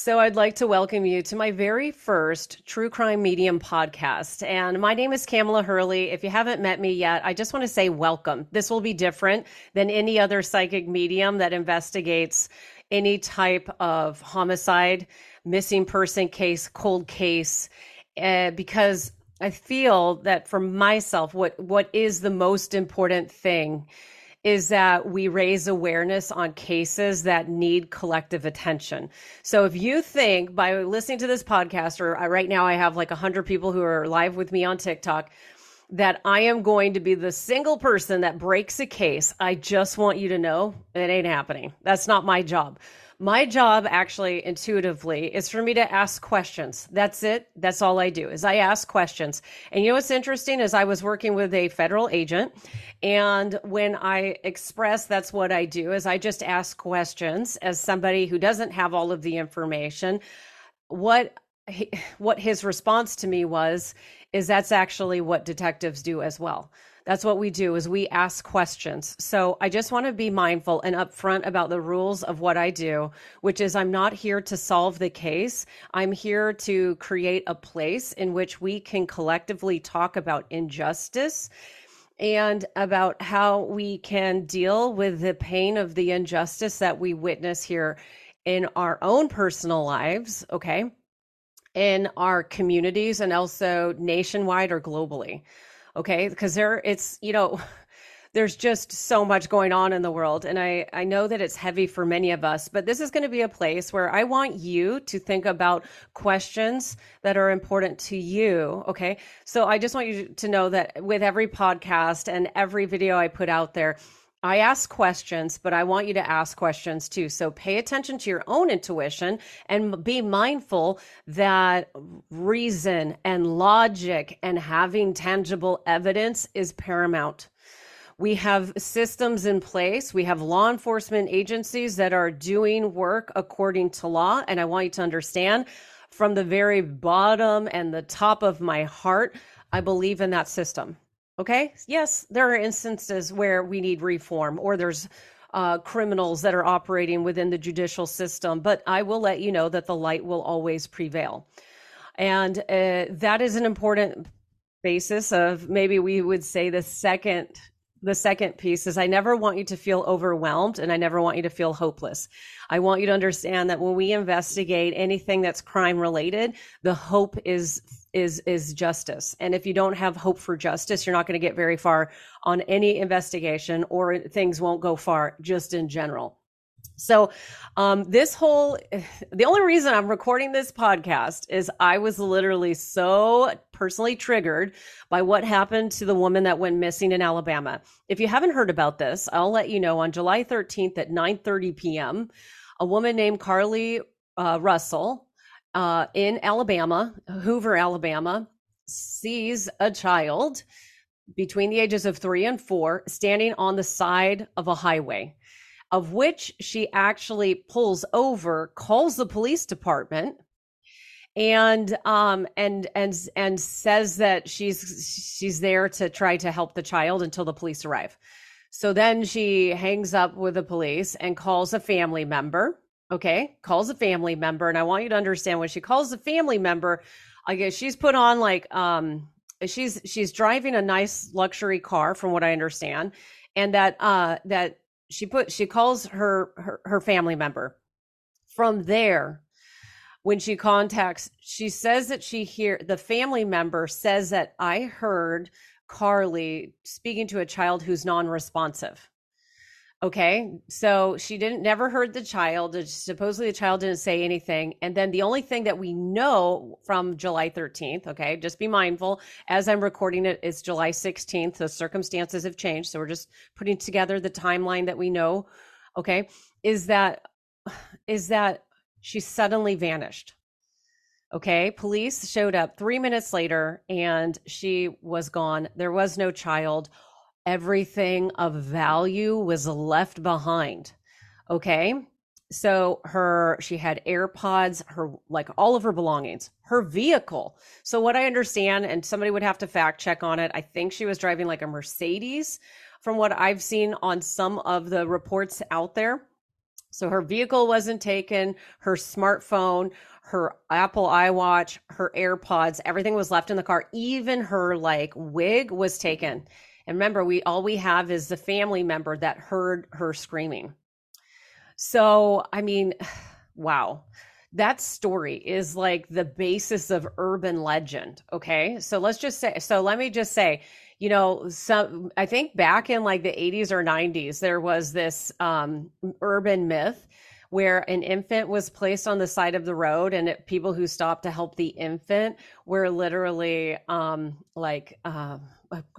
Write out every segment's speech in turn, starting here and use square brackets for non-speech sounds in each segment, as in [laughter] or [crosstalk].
So, I'd like to welcome you to my very first True Crime Medium podcast. And my name is Kamela Hurley. If you haven't met me yet, I just want to say welcome. This will be different than any other psychic medium that investigates any type of homicide, missing person case, cold case, uh, because I feel that for myself, what what is the most important thing is that we raise awareness on cases that need collective attention. So if you think by listening to this podcast, or uh, right now I have like 100 people who are live with me on TikTok, that I am going to be the single person that breaks a case, I just want you to know it ain't happening. That's not my job. My job actually intuitively is for me to ask questions. That's it. That's all I do is I ask questions. And you know what's interesting is I was working with a federal agent and when I express that's what I do is I just ask questions as somebody who doesn't have all of the information. What what his response to me was is that's actually what detectives do as well. That's what we do is we ask questions. So I just want to be mindful and upfront about the rules of what I do, which is I'm not here to solve the case. I'm here to create a place in which we can collectively talk about injustice and about how we can deal with the pain of the injustice that we witness here in our own personal lives, okay? In our communities and also nationwide or globally okay? Because there it's you know [laughs] there's just so much going on in the world and i i know that it's heavy for many of us but this is going to be a place where i want you to think about questions that are important to you okay? So i just want you to know that with every podcast and every video i put out there I ask questions, but I want you to ask questions too. So pay attention to your own intuition and be mindful that reason and logic and having tangible evidence is paramount. We have systems in place. We have law enforcement agencies that are doing work according to law. And I want you to understand from the very bottom and the top of my heart, I believe in that system. Okay. Yes, there are instances where we need reform or there's uh, criminals that are operating within the judicial system, but I will let you know that the light will always prevail. And uh, that is an important basis of maybe we would say the second the second piece is I never want you to feel overwhelmed and I never want you to feel hopeless. I want you to understand that when we investigate anything that's crime related, the hope is is is justice. And if you don't have hope for justice, you're not going to get very far on any investigation or things won't go far just in general. So, um, this whole, [sighs] the only reason I'm recording this podcast is I was literally so personally triggered by what happened to the woman that went missing in Alabama. If you haven't heard about this, I'll let you know on July 13th at 9:30 p.m. A woman named Carlee uh, Russell uh, in Alabama, Hoover, Alabama, sees a child between the ages of three and four standing on the side of a highway, of which she actually pulls over, calls the police department, and um and and and says that she's she's there to try to help the child until the police arrive. So then she hangs up with the police and calls a family member okay, calls a family member. And I want you to understand when she calls a family member, I guess she's put on like um she's she's driving a nice luxury car from what I understand. And that uh that she put she calls her her, her family member. From there, when she contacts, she says that she hear the family member says that I heard Carlee speaking to a child who's non-responsive. Okay. So she didn't never heard the child. Uh, supposedly the child didn't say anything. And then the only thing that we know from July 13th, okay, just be mindful as I'm recording it, it's July 16th. The circumstances have changed. So we're just putting together the timeline that we know. Okay. Is that is that she suddenly vanished. Okay. Police showed up three minutes later and she was gone. There was no child everything of value was left behind. Okay. So her, she had AirPods, her, like all of her belongings, her vehicle. So what I understand, and somebody would have to fact check on it. I think she was driving like a Mercedes from what I've seen on some of the reports out there. So her vehicle wasn't taken, her smartphone, her Apple iWatch, her AirPods, everything was left in the car. Even her like wig was taken. And remember, we all we have is the family member that heard her screaming. So, I mean, [sighs] wow. That story is like the basis of urban legend. Okay. So let's just say, so let me just say, you know, some, I think back in like the 80s or 90s, there was this um, urban myth where an infant was placed on the side of the road and it, people who stopped to help the infant were literally um, like, uh,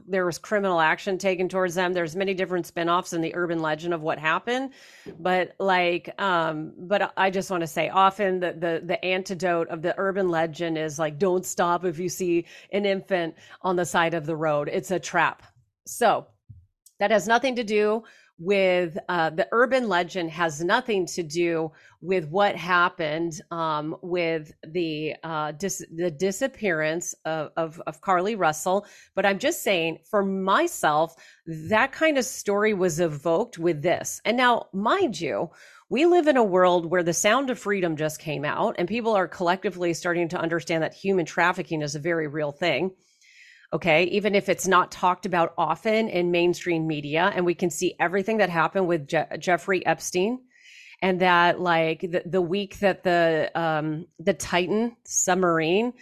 there was criminal action taken towards them. There's many different spinoffs in the urban legend of what happened, but like, um, but I just want to say, often the the the antidote of the urban legend is like, don't stop if you see an infant on the side of the road. It's a trap. So that has nothing to do with uh, the urban legend has nothing to do with what happened um, with the uh, dis- the disappearance of, of, of Carlee Russell. But I'm just saying, for myself, that kind of story was evoked with this. And now, mind you, we live in a world where the sound of freedom just came out, and people are collectively starting to understand that human trafficking is a very real thing okay? Even if it's not talked about often in mainstream media and we can see everything that happened with Je- jeffrey epstein and that like the, the week that the um the titan submarine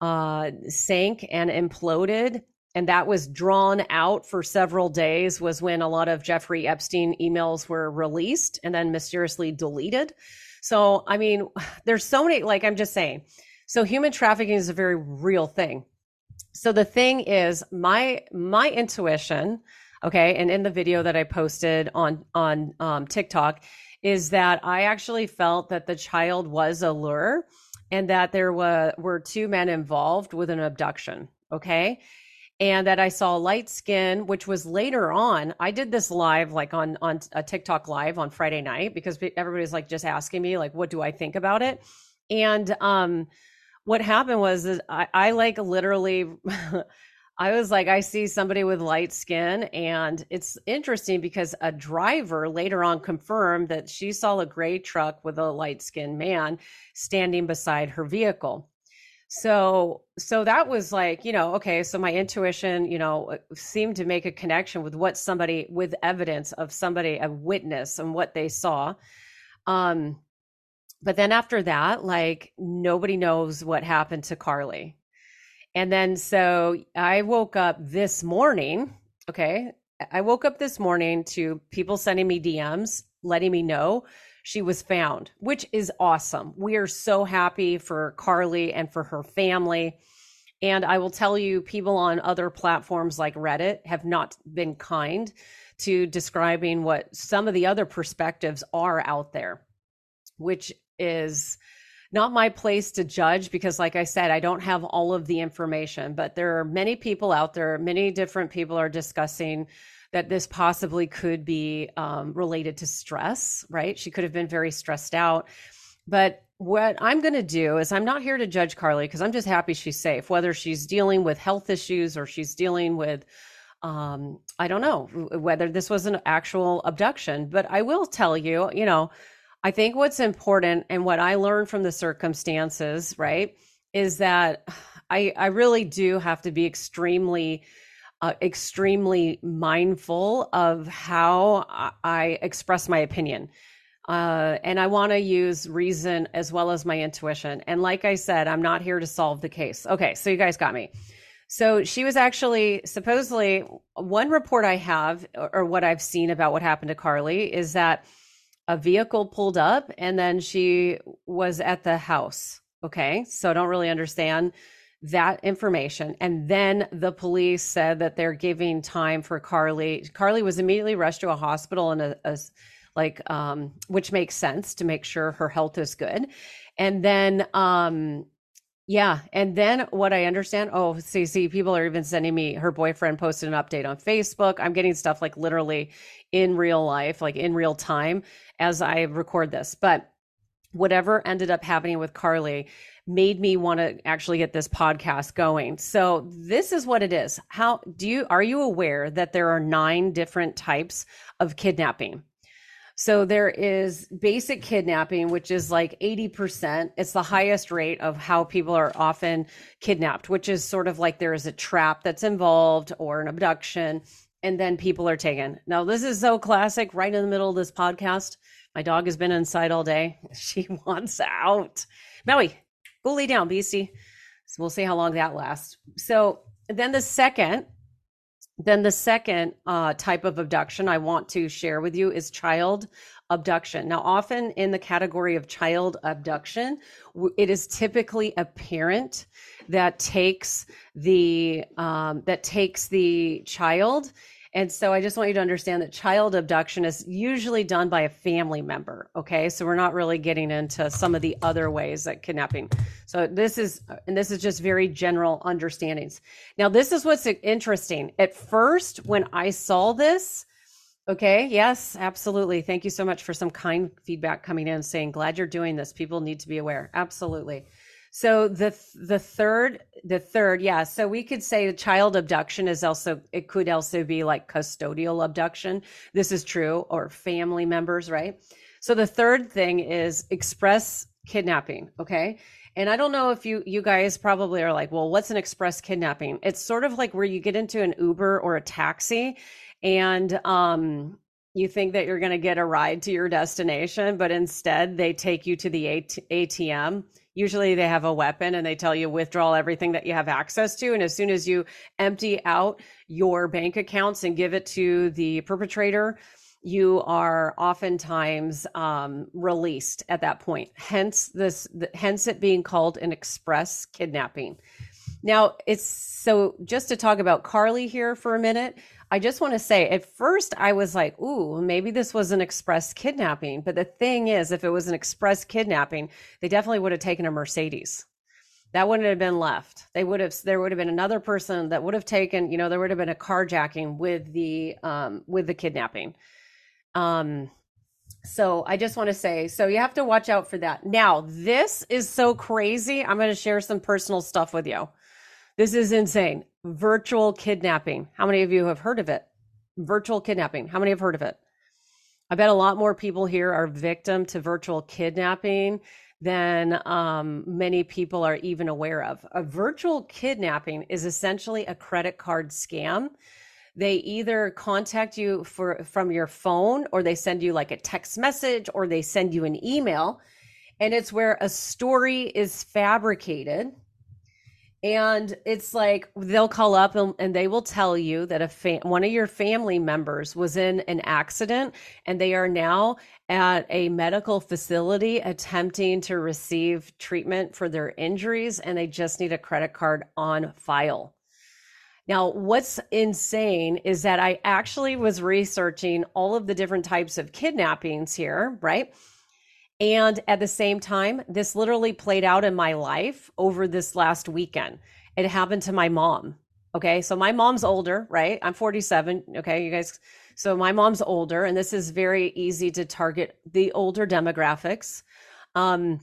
uh sank and imploded and that was drawn out for several days was when a lot of jeffrey epstein emails were released and then mysteriously deleted. So i mean [sighs] there's so many like i'm just saying. So human trafficking is a very real thing so the thing is my my intuition okay and in the video that i posted on on um, tiktok is that i actually felt that the child was a lure and that there were were two men involved with an abduction okay? And that i saw light skin which was later on i did this live like on on a tiktok live on friday night because everybody's like just asking me like what do i think about it? And um what happened was I, I like literally [laughs] I was like, I see somebody with light skin. And it's interesting because a driver later on confirmed that she saw a gray truck with a light skinned man standing beside her vehicle. So, so that was like, you know, okay. So my intuition, you know, seemed to make a connection with what somebody with evidence of somebody, a witness and what they saw. Um, but then after that, like nobody knows what happened to Carlee. And then so I woke up this morning. Okay. I woke up this morning to people sending me DMs, letting me know she was found, which is awesome. We are so happy for Carlee and for her family. And I will tell you, people on other platforms like Reddit have not been kind to describing what some of the other perspectives are out there, which is not my place to judge because like i said i don't have all of the information but there are many people out there many different people are discussing that this possibly could be um, related to stress right? She could have been very stressed out. But what i'm going to do is i'm not here to judge Carlee because i'm just happy she's safe. Whether she's dealing with health issues or she's dealing with um, i don't know whether this was an actual abduction. But i will tell you you know I think what's important and what I learned from the circumstances, right, is that I I really do have to be extremely uh, extremely mindful of how I express my opinion. Uh, and I want to use reason as well as my intuition. And like I said, I'm not here to solve the case. Okay, so you guys got me. So she was actually supposedly one report I have, or what I've seen about what happened to Carlee, is that a vehicle pulled up and then she was at the house. Okay. So I don't really understand that information. And then the police said that they're giving time for Carlee. Carlee was immediately rushed to a hospital and a, a like um which makes sense to make sure her health is good. And then um yeah, and then what I understand, oh, see, see, people are even sending me her boyfriend posted an update on Facebook. I'm getting stuff like literally in real life, like in real time as I record this. But whatever ended up happening with Carlee made me want to actually get this podcast going. So this is what it is. How do you are you aware that there are nine different types of kidnapping? So there is basic kidnapping, which is like 80%. It's the highest rate of how people are often kidnapped, which is sort of like there is a trap that's involved or an abduction, and then people are taken. Now, this is so classic right in the middle of this podcast. My dog has been inside all day. [laughs] She wants out. Maui, go lay down, Beastie. So we'll see how long that lasts. So then the second then the second uh, type of abduction I want to share with you is child abduction. Now, often in the category of child abduction, it is typically a parent that takes the um, that takes the child and so I just want you to understand that child abduction is usually done by a family member. Okay. So we're not really getting into some of the other ways that kidnapping. So this is, and this is just very general understandings. Now, this is what's interesting. At first, when I saw this, Okay. Yes, absolutely. Thank you so much for some kind feedback coming in saying, glad you're doing this. People need to be aware. Absolutely. So the the third the third yeah so we could say child abduction is also it could also be like custodial abduction. This is true or family members, right? So the third thing is express kidnapping, okay? And I don't know if you you guys probably are like, well, what's an express kidnapping? It's sort of like where you get into an Uber or a taxi and um you think that you're going to get a ride to your destination, but instead they take you to the AT- ATM usually they have a weapon and they tell you withdraw everything that you have access to. And as soon as you empty out your bank accounts and give it to the perpetrator you are oftentimes um, released at that point. Hence this hence it being called an express kidnapping. Now it's so just to talk about Carlee here for a minute I just want to say at first I was like, ooh, maybe this was an express kidnapping. But the thing is, if it was an express kidnapping, they definitely would have taken a Mercedes. That wouldn't have been left. They would have there would have been another person that would have taken, you know, there would have been a carjacking with the um with the kidnapping. Um so I just want to say, so you have to watch out for that. Now, this is so crazy. I'm going to share some personal stuff with you. This is insane. Virtual kidnapping. How many of you have heard of it? Virtual kidnapping. How many have heard of it? I bet a lot more people here are victim to virtual kidnapping than um, many people are even aware of. A virtual kidnapping is essentially a credit card scam. They either contact you for from your phone or they send you like a text message or they send you an email and it's where a story is fabricated and it's like they'll call up and, and they will tell you that a fa- one of your family members was in an accident and they are now at a medical facility attempting to receive treatment for their injuries and they just need a credit card on file. Now, what's insane is that I actually was researching all of the different types of kidnappings here, right? And at the same time, this literally played out in my life over this last weekend. It happened to my mom. Okay. So my mom's older, right? I'm 47. Okay. You guys. So my mom's older, and this is very easy to target the older demographics. Um,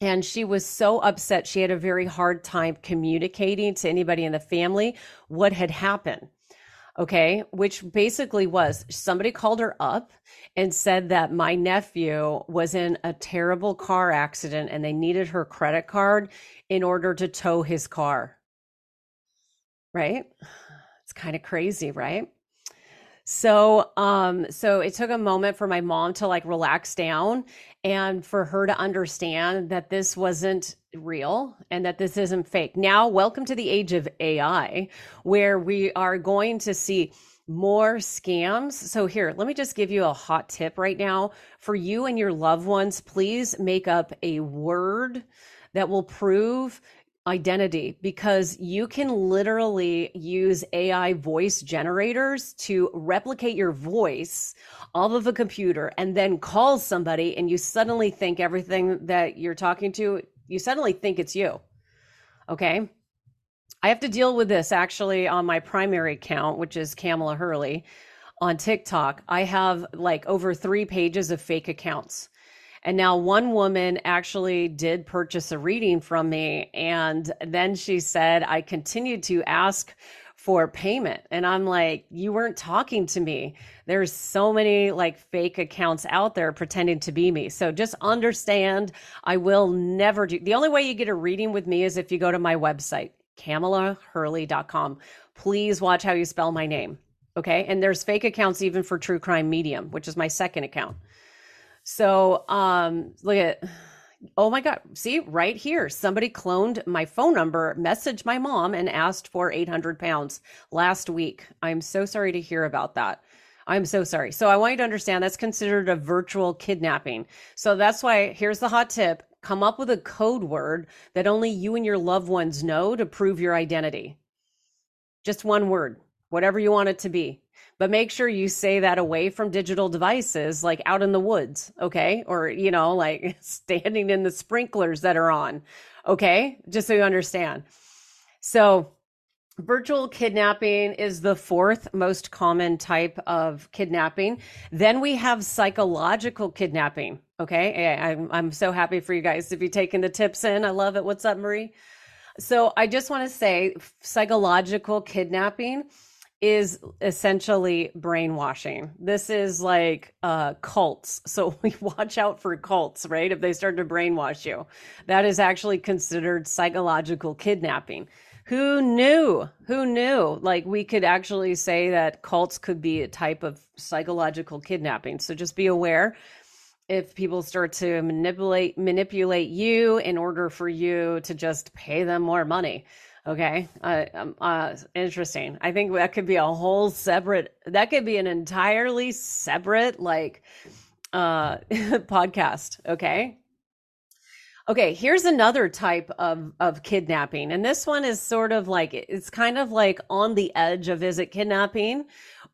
and she was so upset. She had a very hard time communicating to anybody in the family what had happened okay, which basically was somebody called her up and said that my nephew was in a terrible car accident and they needed her credit card in order to tow his car. Right? It's kind of crazy, right? So, um, so it took a moment for my mom to like relax down and for her to understand that this wasn't real and that this isn't fake. Now, welcome to the age of AI, where we are going to see more scams. So, here, let me just give you a hot tip right now. For you and your loved ones, please make up a word that will prove identity because you can literally use AI voice generators to replicate your voice off of a computer and then call somebody and you suddenly think everything that you're talking to, you suddenly think it's you. Okay. I have to deal with this actually on my primary account, which is Kamela Hurley on TikTok. I have like over three pages of fake accounts and now one woman actually did purchase a reading from me. And then she said, I continued to ask for payment. And I'm like, you weren't talking to me. There's so many like fake accounts out there pretending to be me. So just understand I will never do the only way you get a reading with me is if you go to my website, KamelaHurley.com. Please watch how you spell my name. Okay. And there's fake accounts even for True Crime Medium, which is my second account. So um look at Oh my God. See, right here, somebody cloned my phone number, messaged my mom, and asked for 800 pounds last week. I'm so sorry to hear about that. I'm so sorry. So I want you to understand that's considered a virtual kidnapping. So that's why here's the hot tip come up with a code word that only you and your loved ones know to prove your identity. Just one word, whatever you want it to be but make sure you say that away from digital devices like out in the woods okay? Or you know like [laughs] standing in the sprinklers that are on okay? Just so you understand. So virtual kidnapping is the fourth most common type of kidnapping. Then we have psychological kidnapping okay? I'm, I'm so happy for you guys to be taking the tips in. I love it. What's up marie? So i just want to say psychological kidnapping is essentially brainwashing. This is like uh, cults. [laughs] So we watch out for cults, right? If they start to brainwash you, that is actually considered psychological kidnapping. Who knew? Who knew? Like we could actually say that cults could be a type of psychological kidnapping. So just be aware if people start to manipulate manipulate you in order for you to just pay them more money Okay. Uh, um, uh, interesting. I think that could be a whole separate, that could be an entirely separate, like, uh, [laughs] podcast. Okay. Okay, here's another type of of kidnapping. And this one is sort of like it's kind of like on the edge of is it kidnapping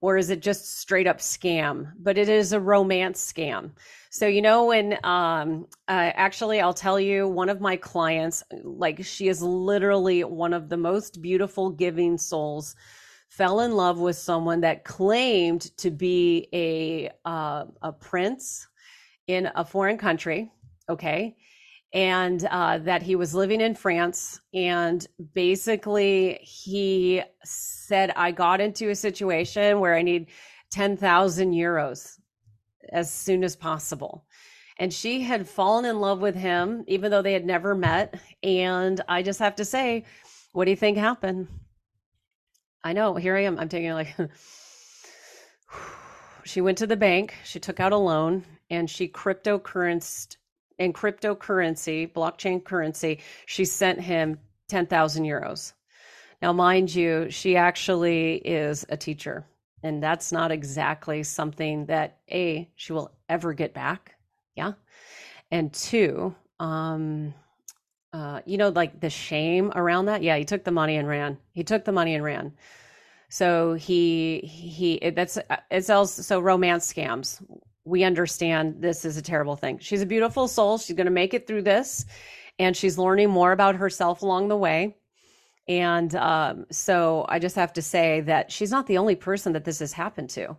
or is it just straight up scam? But it is a romance scam. So, you know, when um, uh, actually, I'll tell you, one of my clients, like, she is literally one of the most beautiful giving souls, fell in love with someone that claimed to be a uh, a prince in a foreign country. Okay. And uh, that he was living in France. And basically, he said, I got into a situation where I need 10,000 euros as soon as possible. And she had fallen in love with him, even though they had never met. And I just have to say, what do you think happened? I know, here I am. I'm taking it like, [sighs] she went to the bank, she took out a loan, and she cryptocurrency in cryptocurrency, blockchain currency, she sent him 10,000 euros. Now, mind you, she actually is a teacher. And that's not exactly something that A, she will ever get back. Yeah. And two, um, uh, you know, like the shame around that. Yeah, he took the money and ran. He took the money and ran. So he he that's it's also so romance scams. We understand this is a terrible thing. She's a beautiful soul. She's going to make it through this, and she's learning more about herself along the way. And um, so I just have to say that she's not the only person that this has happened to. All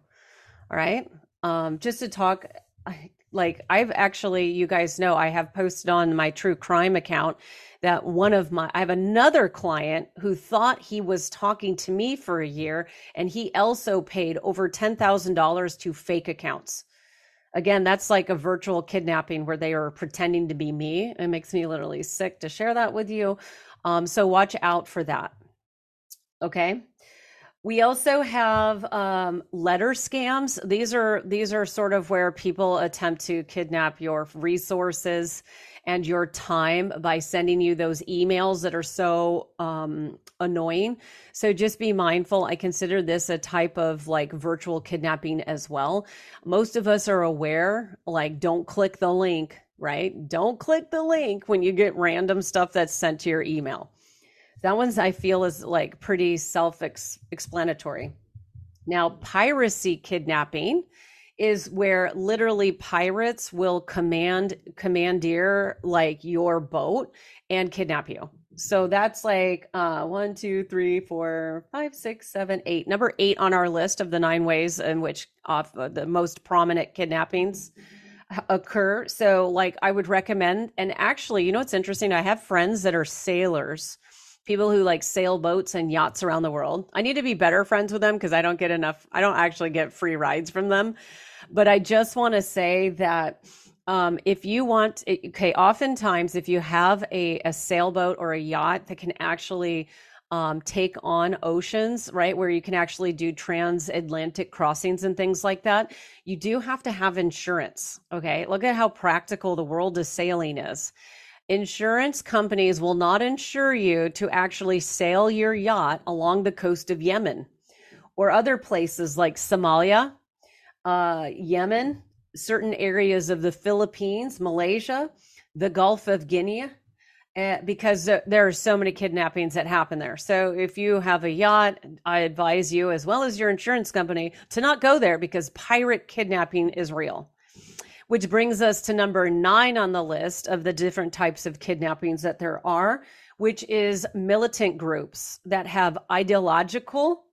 right. Um, just to talk, [sighs] like I've actually, you guys know, I have posted on my true crime account that one of my, I have another client who thought he was talking to me for a year and he also paid over $10,000 to fake accounts. Again, that's like a virtual kidnapping where they are pretending to be me. It makes me literally sick to share that with you. Um, so watch out for that. Okay. We also have um, letter scams. These are these are sort of where people attempt to kidnap your resources and your time by sending you those emails that are so um, annoying. So just be mindful. I consider this a type of like virtual kidnapping as well. Most of us are aware, like, don't click the link right? Don't click the link when you get random stuff that's sent to your email. That one's I feel is like pretty self explanatory. Now, piracy kidnapping is where literally pirates will command commandeer like your boat and kidnap you. So that's like uh, one, two, three, four, five, six, seven, eight. Number eight on our list of the nine ways in which off uh, the most prominent kidnappings occur. So, like, I would recommend, and actually, you know, it's interesting. I have friends that are sailors people who like sail boats and yachts around the world. I need to be better friends with them because I don't get enough, I don't actually get free rides from them. But I just want to say that um, if you want, okay, oftentimes if you have a, a sailboat or a yacht that can actually um, take on oceans, right, where you can actually do transatlantic crossings and things like that, you do have to have insurance. Okay, look at how practical the world of sailing is. Insurance companies will not insure you to actually sail your yacht along the coast of Yemen or other places like Somalia, uh, Yemen, certain areas of the Philippines, Malaysia, the Gulf of Guinea, Eh, because there are so many kidnappings that happen there. So if you have a yacht, I advise you, as well as your insurance company, to not go there because pirate kidnapping is real. Which brings us to number nine on the list of the different types of kidnappings that there are, which is militant groups that have ideological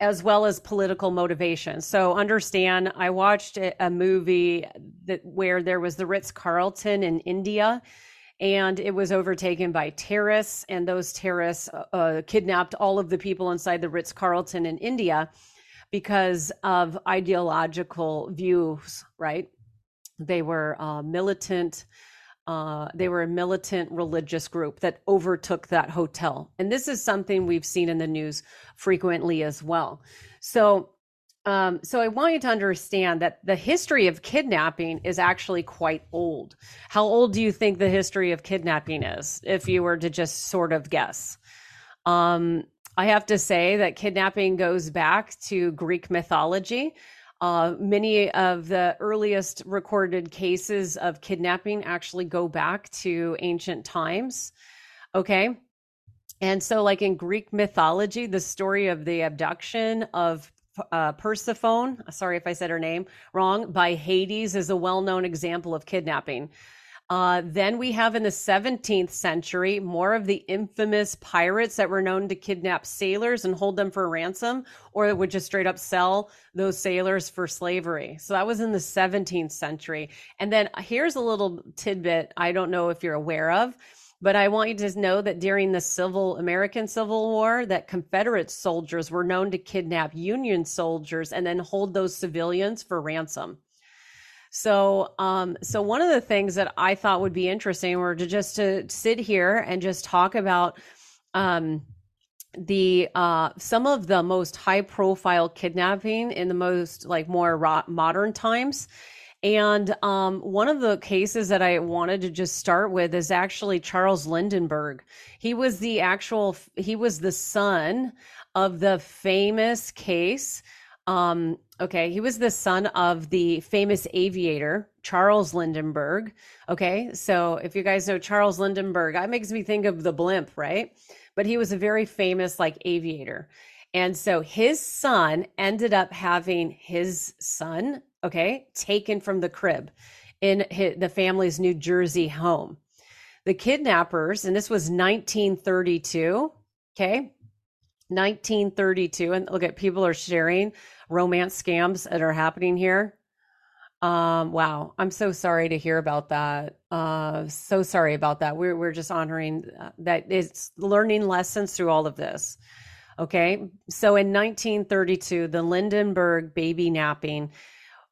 as well as political motivation. So understand, I watched a movie that where there was the Ritz Carlton in India, and it was overtaken by terrorists, and those terrorists uh, uh, kidnapped all of the people inside the Ritz Carlton in India because of ideological views. Right? They were uh, militant uh, they were a militant religious group that overtook that hotel. And this is something we've seen in the news frequently as well. So, um, so I want you to understand that the history of kidnapping is actually quite old. How old do you think the history of kidnapping is, if you were to just sort of guess? Um, I have to say that kidnapping goes back to Greek mythology. Uh, many of the earliest recorded cases of kidnapping actually go back to ancient times. Okay. And so, like in Greek mythology, the story of the abduction of uh, Persephone, sorry if I said her name wrong, by Hades is a well known example of kidnapping. Uh, then we have in the 17th century more of the infamous pirates that were known to kidnap sailors and hold them for ransom, or would just straight up sell those sailors for slavery. So that was in the 17th century. And then here's a little tidbit I don't know if you're aware of. But I want you to know that during the Civil American Civil War, that Confederate soldiers were known to kidnap Union soldiers and then hold those civilians for ransom. So, um, so one of the things that I thought would be interesting were to just to sit here and just talk about um, the uh, some of the most high profile kidnapping in the most like more modern times. And um, one of the cases that I wanted to just start with is actually Charles Lindbergh. He was the actual, he was the son of the famous case um, okay, he was the son of the famous aviator Charles Lindbergh. Okay, so if you guys know Charles Lindbergh, that makes me think of the blimp, right? But he was a very famous like aviator. And so his son ended up having his son, okay, taken from the crib in his, the family's New Jersey home. The kidnappers, and this was 1932, okay, 1932 and look at people are sharing romance scams that are happening here. Um wow i'm so sorry to hear about that. Uh so sorry about that. We're, we're just honoring uh, that it's learning lessons through all of this okay? So in 1932 the lindenberg baby napping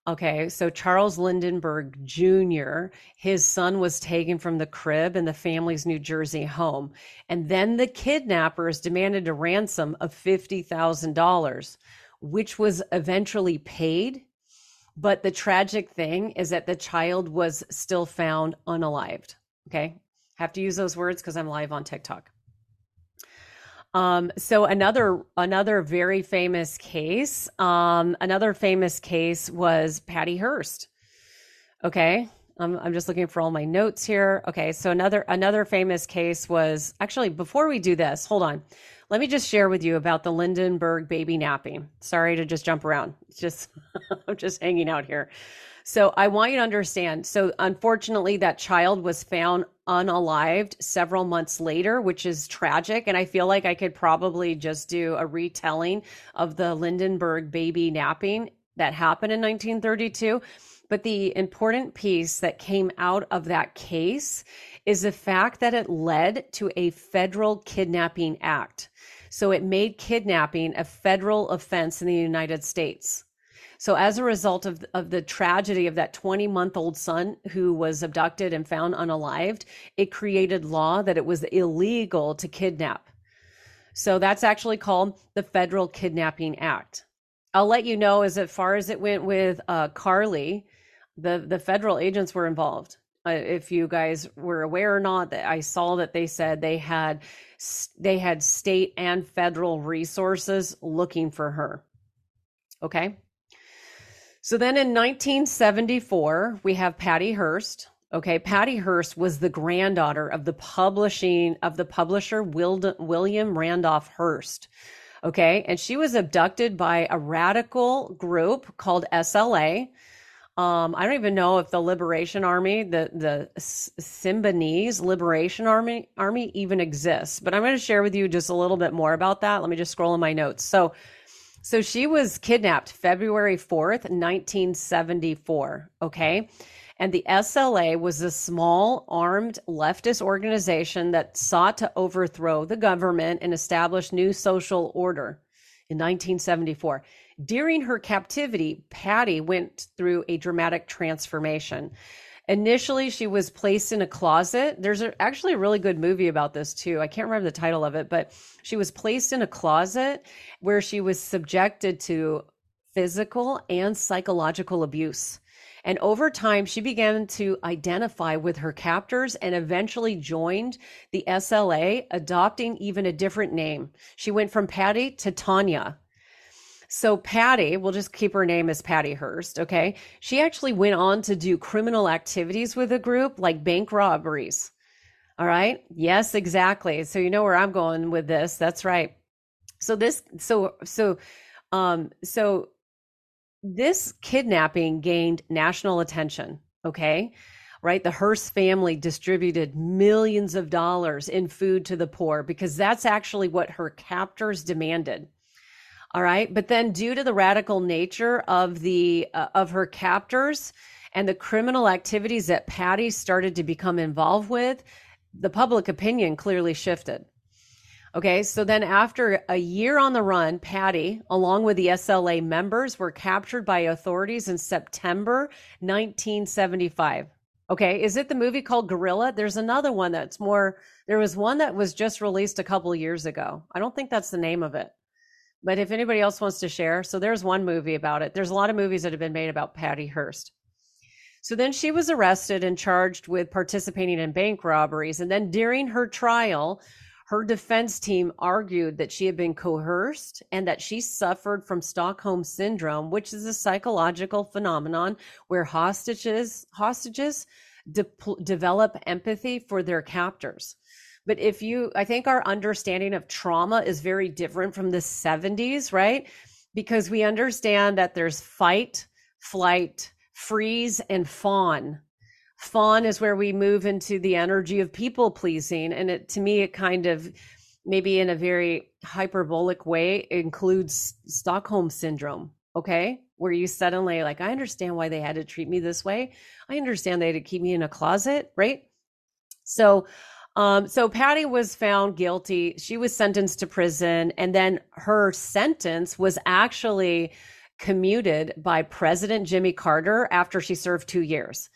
Okay, so Charles Lindenberg Jr., his son was taken from the crib in the family's New Jersey home. And then the kidnappers demanded a ransom of $50,000, which was eventually paid. But the tragic thing is that the child was still found unalived. Okay, have to use those words because I'm live on TikTok. Um, so another another very famous case, um, another famous case was Patty Hearst. Okay, I'm I'm just looking for all my notes here. Okay, so another another famous case was actually before we do this, hold on. Let me just share with you about the Lindenberg baby napping. Sorry to just jump around. It's just [laughs] I'm just hanging out here. So I want you to understand. So unfortunately, that child was found unalived several months later, which is tragic. And I feel like I could probably just do a retelling of the Lindenberg baby napping that happened in 1932. But the important piece that came out of that case is the fact that it led to a federal kidnapping act. So it made kidnapping a federal offense in the United States. So as a result of, of the tragedy of that 20 month old son who was abducted and found unalived, it created law that it was illegal to kidnap. So that's actually called the Federal Kidnapping Act. I'll let you know as far as it went with uh, Carlee, the the federal agents were involved. Uh, if you guys were aware or not, that I saw that they said they had they had state and federal resources looking for her. Okay. So then in 1974, we have Patty Hearst. Okay, Patty Hearst was the granddaughter of the publishing of the publisher William Randolph Hearst. Okay, and she was abducted by a radical group called SLA. Um, I don't even know if the Liberation Army, the the Symbionese Liberation Army Army even exists, but I'm going to share with you just a little bit more about that. Let me just scroll in my notes. So, so she was kidnapped February 4th, 1974. Okay. And the SLA was a small armed leftist organization that sought to overthrow the government and establish new social order in 1974. During her captivity, Patty went through a dramatic transformation. Initially, she was placed in a closet. There's a, actually a really good movie about this too. I can't remember the title of it, but she was placed in a closet where she was subjected to physical and psychological abuse. And over time, she began to identify with her captors and eventually joined the SLA, adopting even a different name. She went from Patty to Tanya. So Patty, we'll just keep her name as Patty Hearst, okay? She actually went on to do criminal activities with a group like bank robberies. All right? Yes, exactly. So you know where I'm going with this. That's right. So this so so um so this kidnapping gained national attention, okay? Right? The Hearst family distributed millions of dollars in food to the poor because that's actually what her captors demanded. All right? But then due to the radical nature of the uh, of her captors and the criminal activities that Patty started to become involved with, the public opinion clearly shifted. Okay, so then after a year on the run, Patty, along with the SLA members, were captured by authorities in September 1975. Okay, is it the movie called Guerrilla? There's another one that's more, there was one that was just released a couple years ago. I don't think that's the name of it. But if anybody else wants to share, so there's one movie about it. There's a lot of movies that have been made about Patty Hearst. So then she was arrested and charged with participating in bank robberies. And then during her trial, her defense team argued that she had been coerced and that she suffered from Stockholm syndrome, which is a psychological phenomenon where hostages hostages de- develop empathy for their captors. But if you, I think our understanding of trauma is very different from the 70s, right? Because we understand that there's fight, flight, freeze, and fawn. Fawn is where we move into the energy of people pleasing and it to me it kind of maybe in a very hyperbolic way includes stockholm syndrome okay? Where you suddenly like i understand why they had to treat me this way. I understand they had to keep me in a closet right? So um, so Patty was found guilty. She was sentenced to prison, and then her sentence was actually commuted by President Jimmy Carter after she served two years.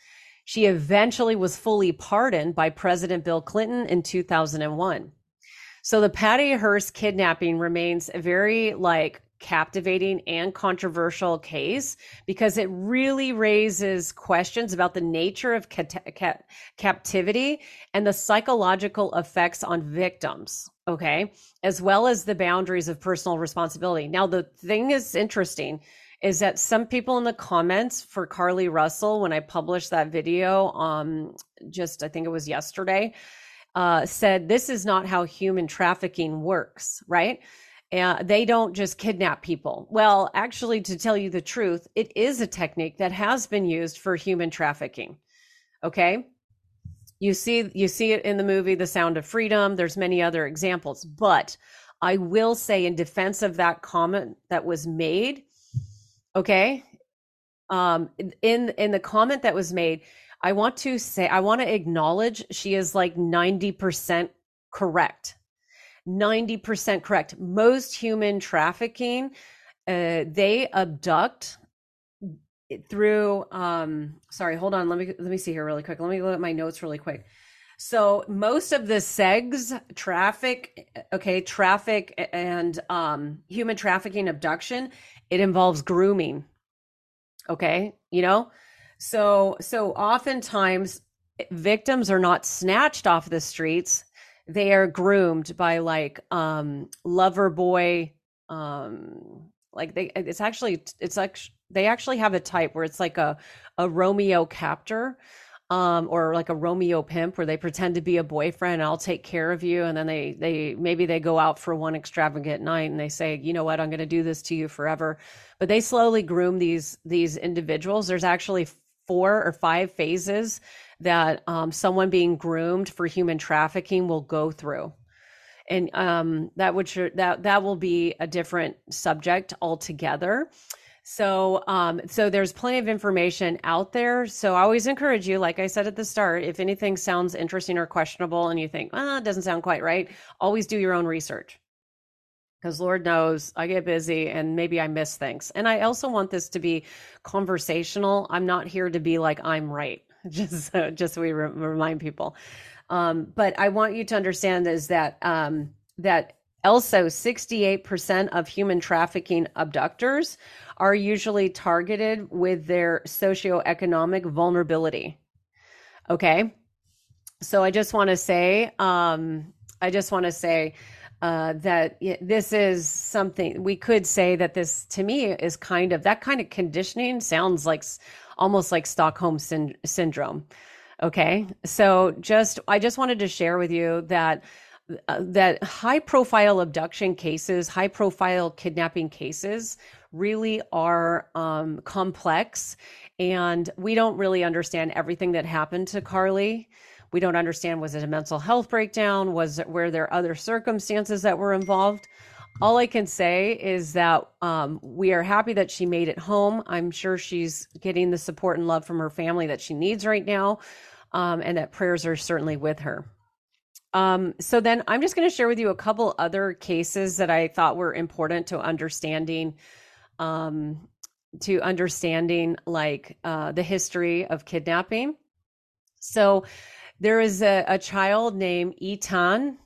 She eventually was fully pardoned by President Bill Clinton in 2001. So the Patty Hearst kidnapping remains a very like captivating and controversial case because it really raises questions about the nature of captivity and the psychological effects on victims okay as well as the boundaries of personal responsibility now the thing is interesting is that some people in the comments for Carlee Russell, when I published that video, um, just I think it was yesterday, uh, said this is not how human trafficking works, right? And they don't just kidnap people. Well, actually, to tell you the truth, it is a technique that has been used for human trafficking. Okay. You see, you see it in the movie The Sound of Freedom. There's many other examples, but I will say in defense of that comment that was made, Okay. Um, in in the comment that was made, I want to say, I want to acknowledge she is like 90% correct. 90% correct. Most human trafficking, uh, they abduct through um sorry hold on let me let me see here really quick. Let me look at my notes really quick. So most of the segs traffic okay traffic and um human trafficking abduction it involves grooming okay you know? So so oftentimes victims are not snatched off the streets they are groomed by like um lover boy um like they it's actually it's like they actually have a type where it's like a a romeo captor um, or like a Romeo pimp where they pretend to be a boyfriend. I'll take care of you, and then they they maybe they go out for one extravagant night and they say, you know what, I'm going to do this to you forever. But they slowly groom these these individuals. There's actually four or five phases that um, someone being groomed for human trafficking will go through and um, that would that that will be a different subject altogether so, um, so there's plenty of information out there. So I always encourage you, like I said at the start, if anything sounds interesting or questionable and you think, well, it doesn't sound quite right, always do your own research. Because Lord knows I get busy and maybe I miss things. And I also want this to be conversational. I'm not here to be like I'm right. [laughs] Just so, just so we re- remind people. Um, but I want you to understand is that um, that also 68% of human trafficking abductors are usually targeted with their socioeconomic vulnerability. Okay. So I just want to say, um, I just want to say uh, that this is something we could say that this to me is kind of that kind of conditioning sounds like almost like Stockholm syn- syndrome. Okay. So just, I just wanted to share with you that uh, that high profile abduction cases, high profile kidnapping cases really are um, complex. And we don't really understand everything that happened to Carlee. We don't understand was it a mental health breakdown? Was it, were there other circumstances that were involved? All I can say is that um, we are happy that she made it home. I'm sure she's getting the support and love from her family that she needs right now, um, and that prayers are certainly with her. Um, so then I'm just going to share with you a couple other cases that I thought were important to understanding, um, to understanding like uh, the history of kidnapping. So there is a, a child named Etan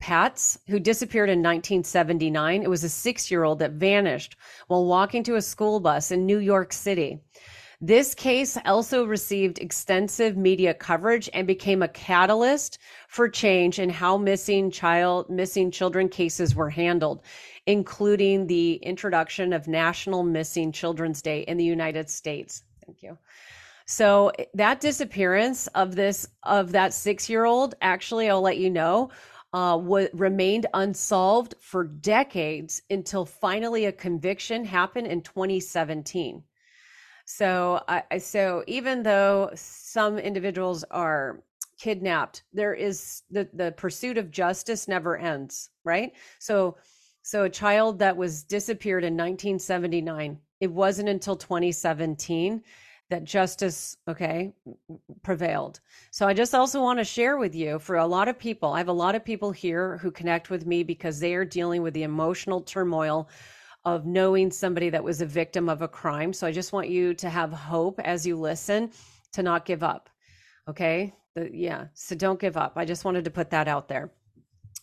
Patz who disappeared in 1979. It was a six year old that vanished while walking to a school bus in New York City. This case also received extensive media coverage and became a catalyst for change in how missing child missing children cases were handled, including the introduction of National Missing Children's Day in the United States. Thank you. So that disappearance of this of that 6-year-old actually I'll let you know uh, w- remained unsolved for decades until finally a conviction happened in 2017. So, I, so even though some individuals are kidnapped, there is the the pursuit of justice never ends, right? So, so a child that was disappeared in 1979, it wasn't until 2017 that justice okay prevailed so i just also want to share with you for a lot of people i have a lot of people here who connect with me because they are dealing with the emotional turmoil of knowing somebody that was a victim of a crime. So I just want you to have hope as you listen to not give up. Okay. The, yeah. So don't give up. I just wanted to put that out there.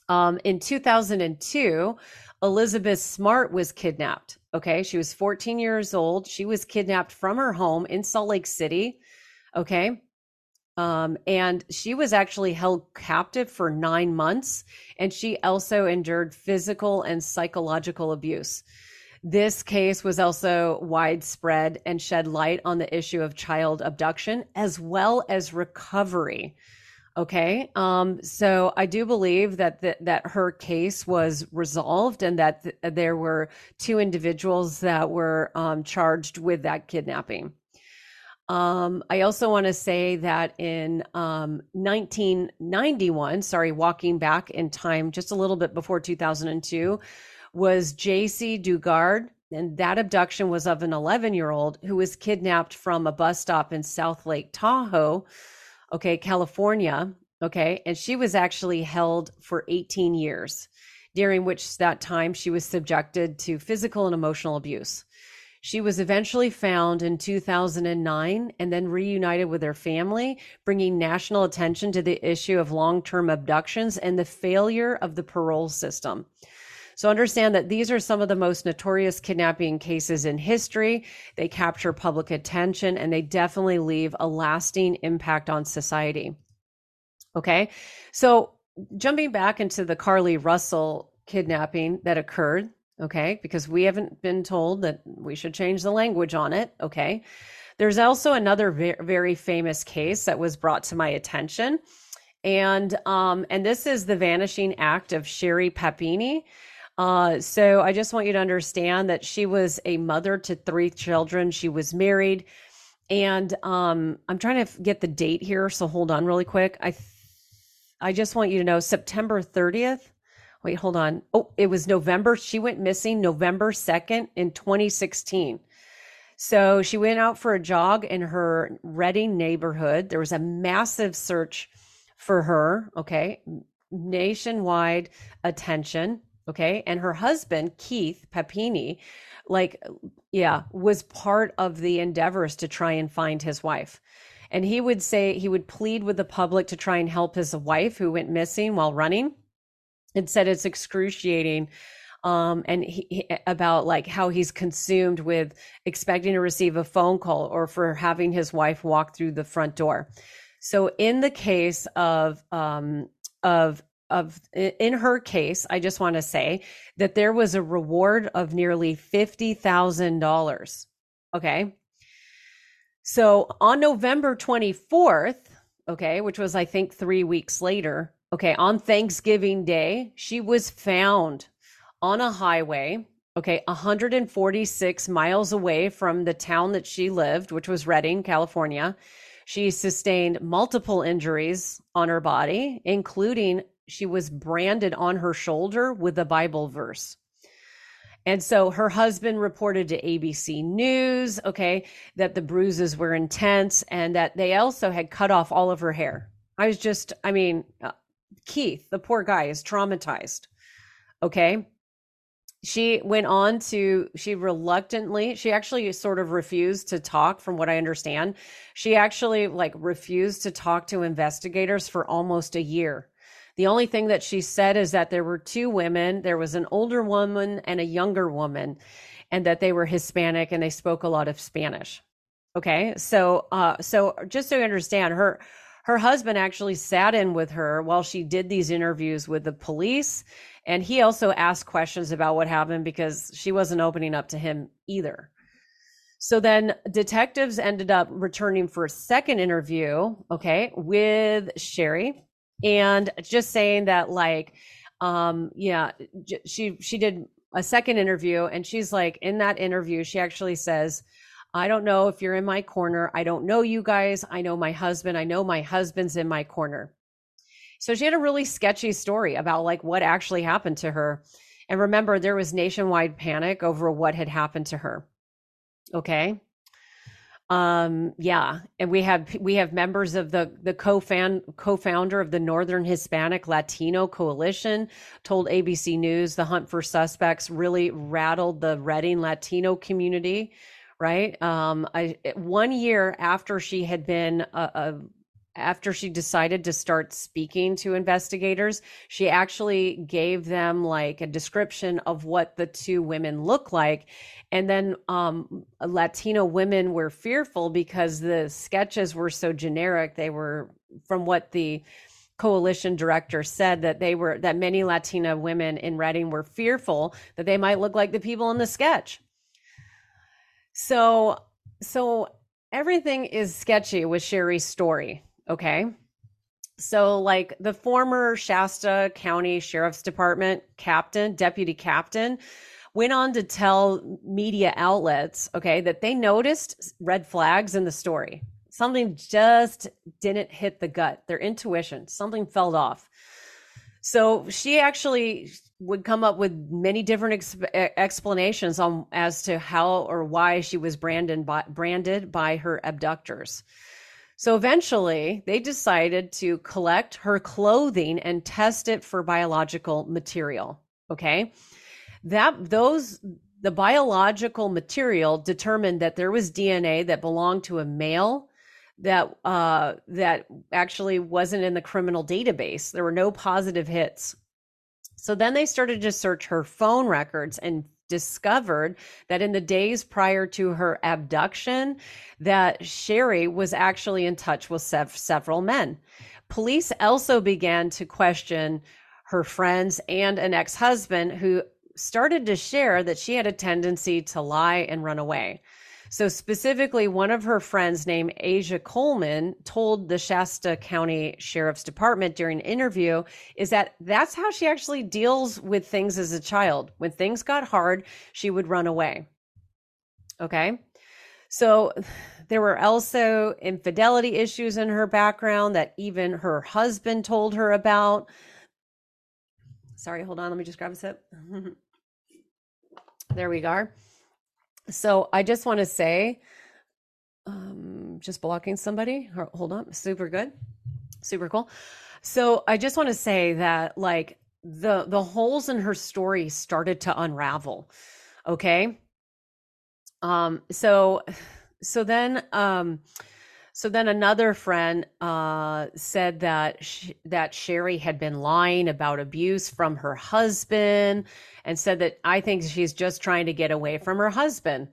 Um, in 2002, Elizabeth Smart was kidnapped. Okay. She was 14 years old. She was kidnapped from her home in Salt Lake City. Okay. Um, and she was actually held captive for nine months. And she also endured physical and psychological abuse. This case was also widespread and shed light on the issue of child abduction as well as recovery. Okay. Um, so I do believe that, that, that her case was resolved and that th- there were two individuals that were um, charged with that kidnapping. Um, I also want to say that in um, 1991, sorry, walking back in time just a little bit before 2002, was Jaycee Dugard. And that abduction was of an 11 year old who was kidnapped from a bus stop in South Lake Tahoe, okay, California. Okay. And she was actually held for 18 years, during which that time she was subjected to physical and emotional abuse. She was eventually found in 2009 and then reunited with her family, bringing national attention to the issue of long term abductions and the failure of the parole system. So understand that these are some of the most notorious kidnapping cases in history. They capture public attention and they definitely leave a lasting impact on society. Okay. So jumping back into the Carlee Russell kidnapping that occurred, okay, because we haven't been told that we should change the language on it, okay. There's also another very, famous case that was brought to my attention. And um, and this is the vanishing act of Sherri Papini. Uh, so I just want you to understand that she was a mother to three children. She was married, and um, I'm trying to get the date here. So hold on, really quick. I I just want you to know September 30th. Wait, hold on. Oh, it was November. She went missing November 2nd in 2016. So she went out for a jog in her Redding neighborhood. There was a massive search for her. Okay, nationwide attention. Okay. And her husband, Keith Papini, like, yeah, was part of the endeavors to try and find his wife. And he would say, he would plead with the public to try and help his wife who went missing while running and said it's excruciating. Um, and he, he, about like how he's consumed with expecting to receive a phone call or for having his wife walk through the front door. So in the case of um, of of in her case, I just want to say that there was a reward of nearly $50,000. Okay. So on November 24th, okay, which was I think 3 weeks later, okay, on Thanksgiving Day, she was found on a highway, okay, 146 miles away from the town that she lived, which was Redding, California. She sustained multiple injuries on her body, including she was branded on her shoulder with a Bible verse. And so her husband reported to ABC News, okay, that the bruises were intense and that they also had cut off all of her hair. I was just, I mean, uh, Keith, the poor guy, is traumatized. Okay. She went on to, she reluctantly, she actually sort of refused to talk, from what I understand. She actually like refused to talk to investigators for almost a year the only thing that she said is that there were two women. There was an older woman and a younger woman, and that they were Hispanic and they spoke a lot of Spanish. Okay, so uh, so just so you understand, her her husband actually sat in with her while she did these interviews with the police, and he also asked questions about what happened because she wasn't opening up to him either. So then detectives ended up returning for a second interview, okay, with Sherri and just saying that like um yeah she she did a second interview and she's like in that interview she actually says I don't know if you're in my corner. I don't know you guys. I know my husband. I know my husband's in my corner. So she had a really sketchy story about like what actually happened to her. And remember, there was nationwide panic over what had happened to her. Okay um yeah. And we have we have members of the the co-fan co-founder of the northern hispanic latino coalition told abc news the hunt for suspects really rattled the redding latino community right? Um I, one year after she had been a after she decided to start speaking to investigators, she actually gave them like a description of what the two women look like. And then um, Latino women were fearful because the sketches were so generic. They were from what the coalition director said that they were that many Latina women in Redding were fearful that they might look like the people in the sketch. So so everything is sketchy with Sherri's story Okay. So, like the former Shasta County Sheriff's Department captain, deputy captain, went on to tell media outlets, okay, that they noticed red flags in the story. Something just didn't hit the gut, their intuition, something fell off. So she actually would come up with many different ex- explanations on as to how or why she was branded by, branded by her abductors. So eventually, they decided to collect her clothing and test it for biological material. Okay. That those the biological material determined that there was DNA that belonged to a male that uh, that actually wasn't in the criminal database. There were no positive hits. So then they started to search her phone records and discovered that in the days prior to her abduction that Sherri was actually in touch with sev- several men. Police also began to question her friends and an ex-husband who started to share that she had a tendency to lie and run away. So, specifically, one of her friends named Asia Coleman told the Shasta County Sheriff's Department during an interview is that that's how she actually deals with things as a child. When things got hard, she would run away. Okay. So, there were also infidelity issues in her background that even her husband told her about. Sorry, hold on. Let me just grab a sip. [laughs] there we go. So I just want to say, um, just blocking somebody. Hold on, super good, super cool. So I just want to say that like the the holes in her story started to unravel. Okay. Um. So so then um. So then another friend uh, said that sh- that Sherri had been lying about abuse from her husband, and said that I think she's just trying to get away from her husband.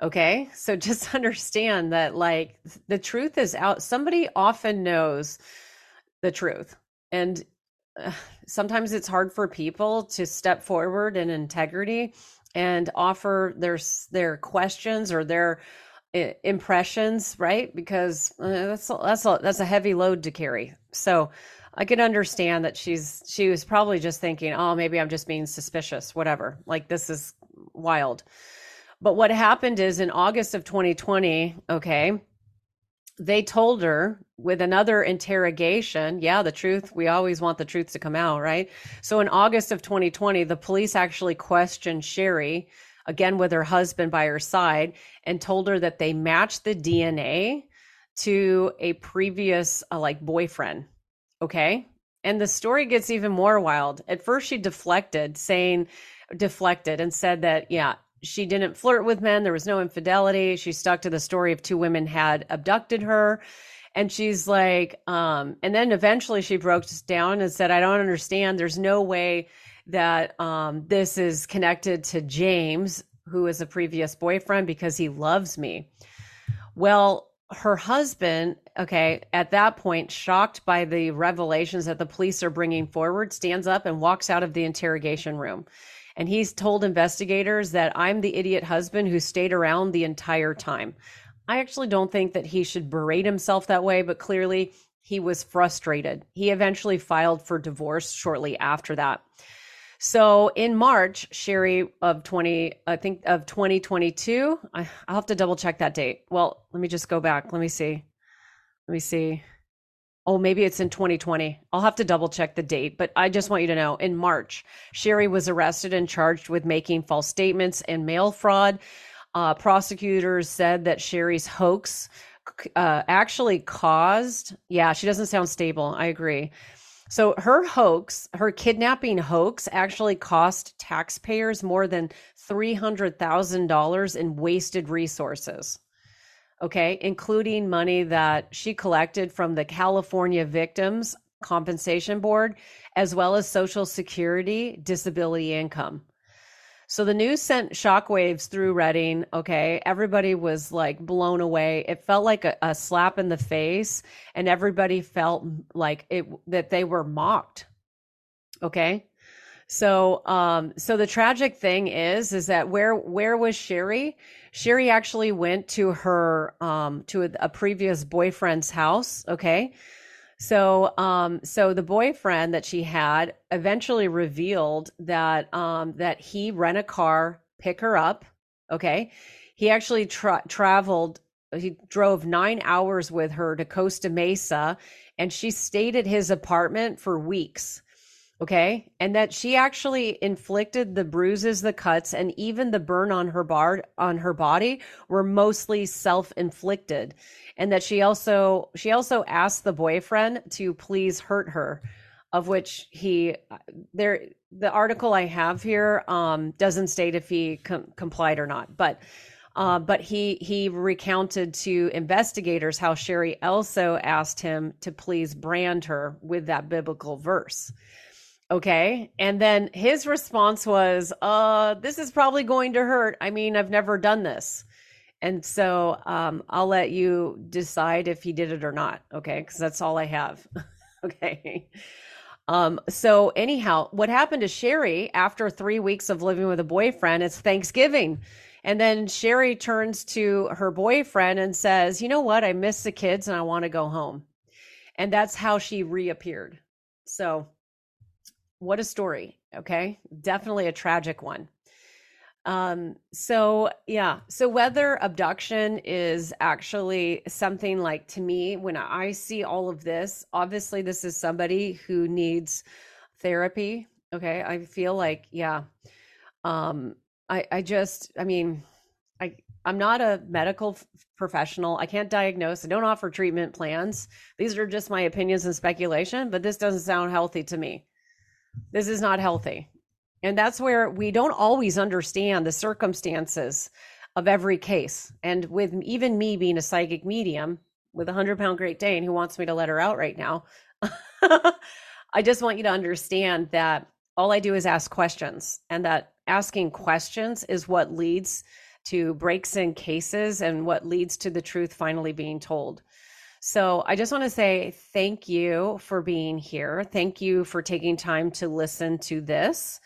Okay, so [laughs] just understand that like the truth is out. Somebody often knows the truth, and uh, sometimes it's hard for people to step forward in integrity and offer their their questions or their impressions, right? Because uh, that's a, that's a, that's a heavy load to carry. So I can understand that she's she was probably just thinking, "Oh, maybe I'm just being suspicious, whatever." Like this is wild. But what happened is in August of 2020, okay, they told her with another interrogation, yeah, the truth, we always want the truth to come out, right? So in August of 2020, the police actually questioned Sherri again with her husband by her side and told her that they matched the DNA to a previous uh, like boyfriend. Okay. And the story gets even more wild. At first, she deflected, saying, deflected and said that, yeah, she didn't flirt with men. There was no infidelity. She stuck to the story of two women had abducted her. And she's like, um, and then eventually she broke down and said, I don't understand. There's no way that um, this is connected to James, who is a previous boyfriend, because he loves me. Well, her husband, okay, at that point, shocked by the revelations that the police are bringing forward, stands up and walks out of the interrogation room. And he's told investigators that I'm the idiot husband who stayed around the entire time. I actually don't think that he should berate himself that way, but clearly he was frustrated. He eventually filed for divorce shortly after that. So in March, Sherri of 20, I think of 2022, I, will have to double check that date. Well, let me just go back. Let me see. Let me see. Oh, maybe it's in 2020. I'll have to double check the date, but I just want you to know in March, Sherri was arrested and charged with making false statements and mail fraud. Uh, prosecutors said that Sherri's hoax uh, actually caused, yeah, she doesn't sound stable. I agree so her hoax, her kidnapping hoax, actually cost taxpayers more than $300,000 in wasted resources. Okay, including money that she collected from the California Victims Compensation Board, as well as Social Security disability income. So the news sent shockwaves through Redding. Okay. Everybody was like blown away. It felt like a, a, slap in the face, and everybody felt like it that they were mocked. Okay. So um so the tragic thing is is that where where was Sherri? Sherri actually went to her um to a, a previous boyfriend's house, okay? So, um, so the boyfriend that she had eventually revealed that um, that he rent a car, pick her up. Okay, he actually tra- traveled. He drove nine hours with her to Costa Mesa, and she stayed at his apartment for weeks. Okay. And that she actually inflicted the bruises the cuts and even the burn on her bar on her body were mostly self-inflicted. And that she also she also asked the boyfriend to please hurt her of which he there the article i have here um doesn't state if he com- complied or not. But uh, but he he recounted to investigators how Sherri also asked him to please brand her with that biblical verse. Okay. And then his response was, uh, this is probably going to hurt. I mean, I've never done this. And so um, I'll let you decide if he did it or not. Okay. Because that's all I have. [laughs] okay. Um, so, anyhow, what happened to Sherri after three weeks of living with a boyfriend? It's Thanksgiving. And then Sherri turns to her boyfriend and says, You know what? I miss the kids and I want to go home. And that's how she reappeared. So, what a story. Okay. Definitely a tragic one. Um, so yeah, so whether abduction is actually something like to me, when I see all of this, obviously this is somebody who needs therapy. Okay. I feel like, yeah. Um, I, I just, I mean, I, I'm not a medical f- professional. I can't diagnose. I don't offer treatment plans. These are just my opinions and speculation, but this doesn't sound healthy to me. This is not healthy. And that's where we don't always understand the circumstances of every case. And with even me being a psychic medium with a 100 pound Great Dane who wants me to let her out right now, [laughs] I just want you to understand that all I do is ask questions and that asking questions is what leads to breaks in cases and what leads to the truth finally being told. So I just want to say thank you for being here. Thank you for taking time to listen to this.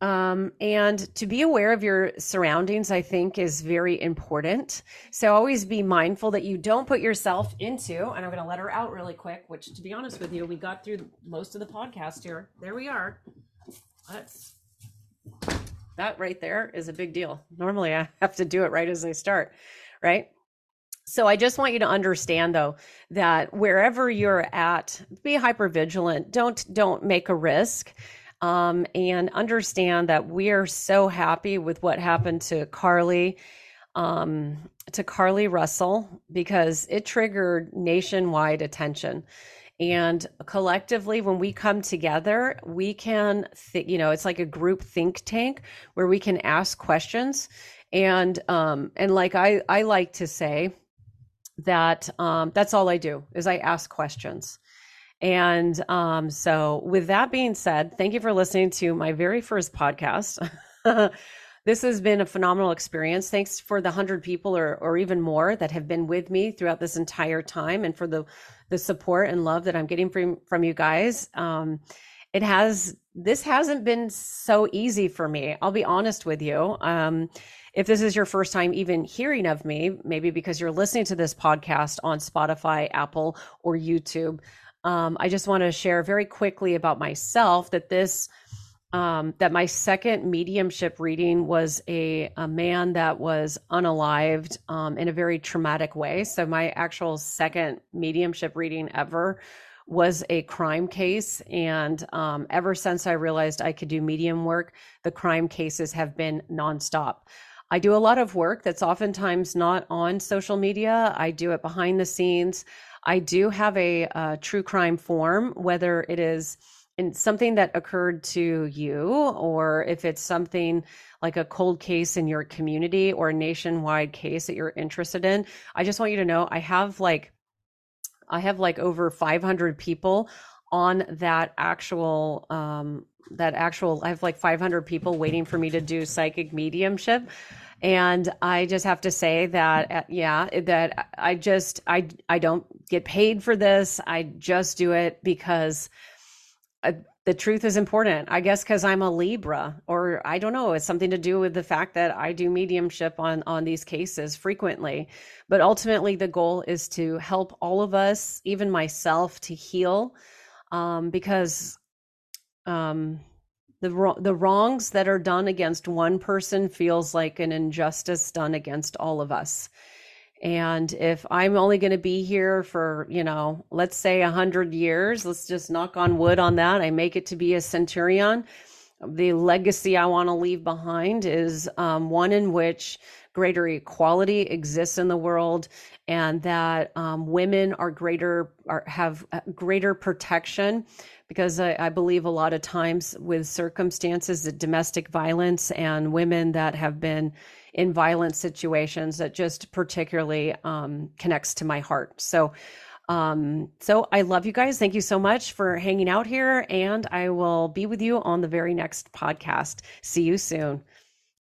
Um, and to be aware of your surroundings, I think, is very important. So always be mindful that you don't put yourself into, and I'm going to let her out really quick, which to be honest with you, we got through most of the podcast here. There we are. That's that right there is a big deal. Normally I have to do it right as I start, right? So I just want you to understand though that wherever you're at, be hyper vigilant. Don't don't make a risk. Um, and understand that we are so happy with what happened to Carlee, um, to Carlee Russell, because it triggered nationwide attention. And collectively, when we come together, we can, th- you know, it's like a group think tank where we can ask questions. And um, and like I I like to say, that um, that's all I do is I ask questions. And um, so, with that being said, thank you for listening to my very first podcast. [laughs] this has been a phenomenal experience. Thanks for the hundred people or, or even more that have been with me throughout this entire time, and for the the support and love that I'm getting from from you guys. Um, it has this hasn't been so easy for me. I'll be honest with you. Um, if this is your first time even hearing of me, maybe because you're listening to this podcast on Spotify, Apple, or YouTube, um, I just want to share very quickly about myself that this. Um, that my second mediumship reading was a, a man that was unalived um, in a very traumatic way. So, my actual second mediumship reading ever was a crime case. And um, ever since I realized I could do medium work, the crime cases have been nonstop. I do a lot of work that's oftentimes not on social media. I do it behind the scenes. I do have a, a true crime form, whether it is in something that occurred to you or if it's something like a cold case in your community or a nationwide case that you're interested in. I just want you to know I have like I have like over 500 people on that actual um that actual I have like 500 people waiting for me to do psychic mediumship. And I just have to say that uh, yeah that I just I I don't get paid for this. I just do it because uh, the truth is important. I guess cuz I'm a Libra or I don't know it's something to do with the fact that I do mediumship on on these cases frequently. But ultimately the goal is to help all of us even myself to heal um, because um, the the wrongs that are done against one person feels like an injustice done against all of us And if I'm only going to be here for, you know, let's say a hundred years, let's just knock on wood on that. I make it to be a centurion. The legacy I want to leave behind is um, one in which greater equality exists in the world and that um, women are greater are, have greater protection because I, I, believe a lot of times with circumstances the domestic violence and women that have been in violent situations that just particularly um, connects to my heart so um, so I love you guys. Thank you so much for hanging out here, and I will be with you on the very next podcast. See you soon.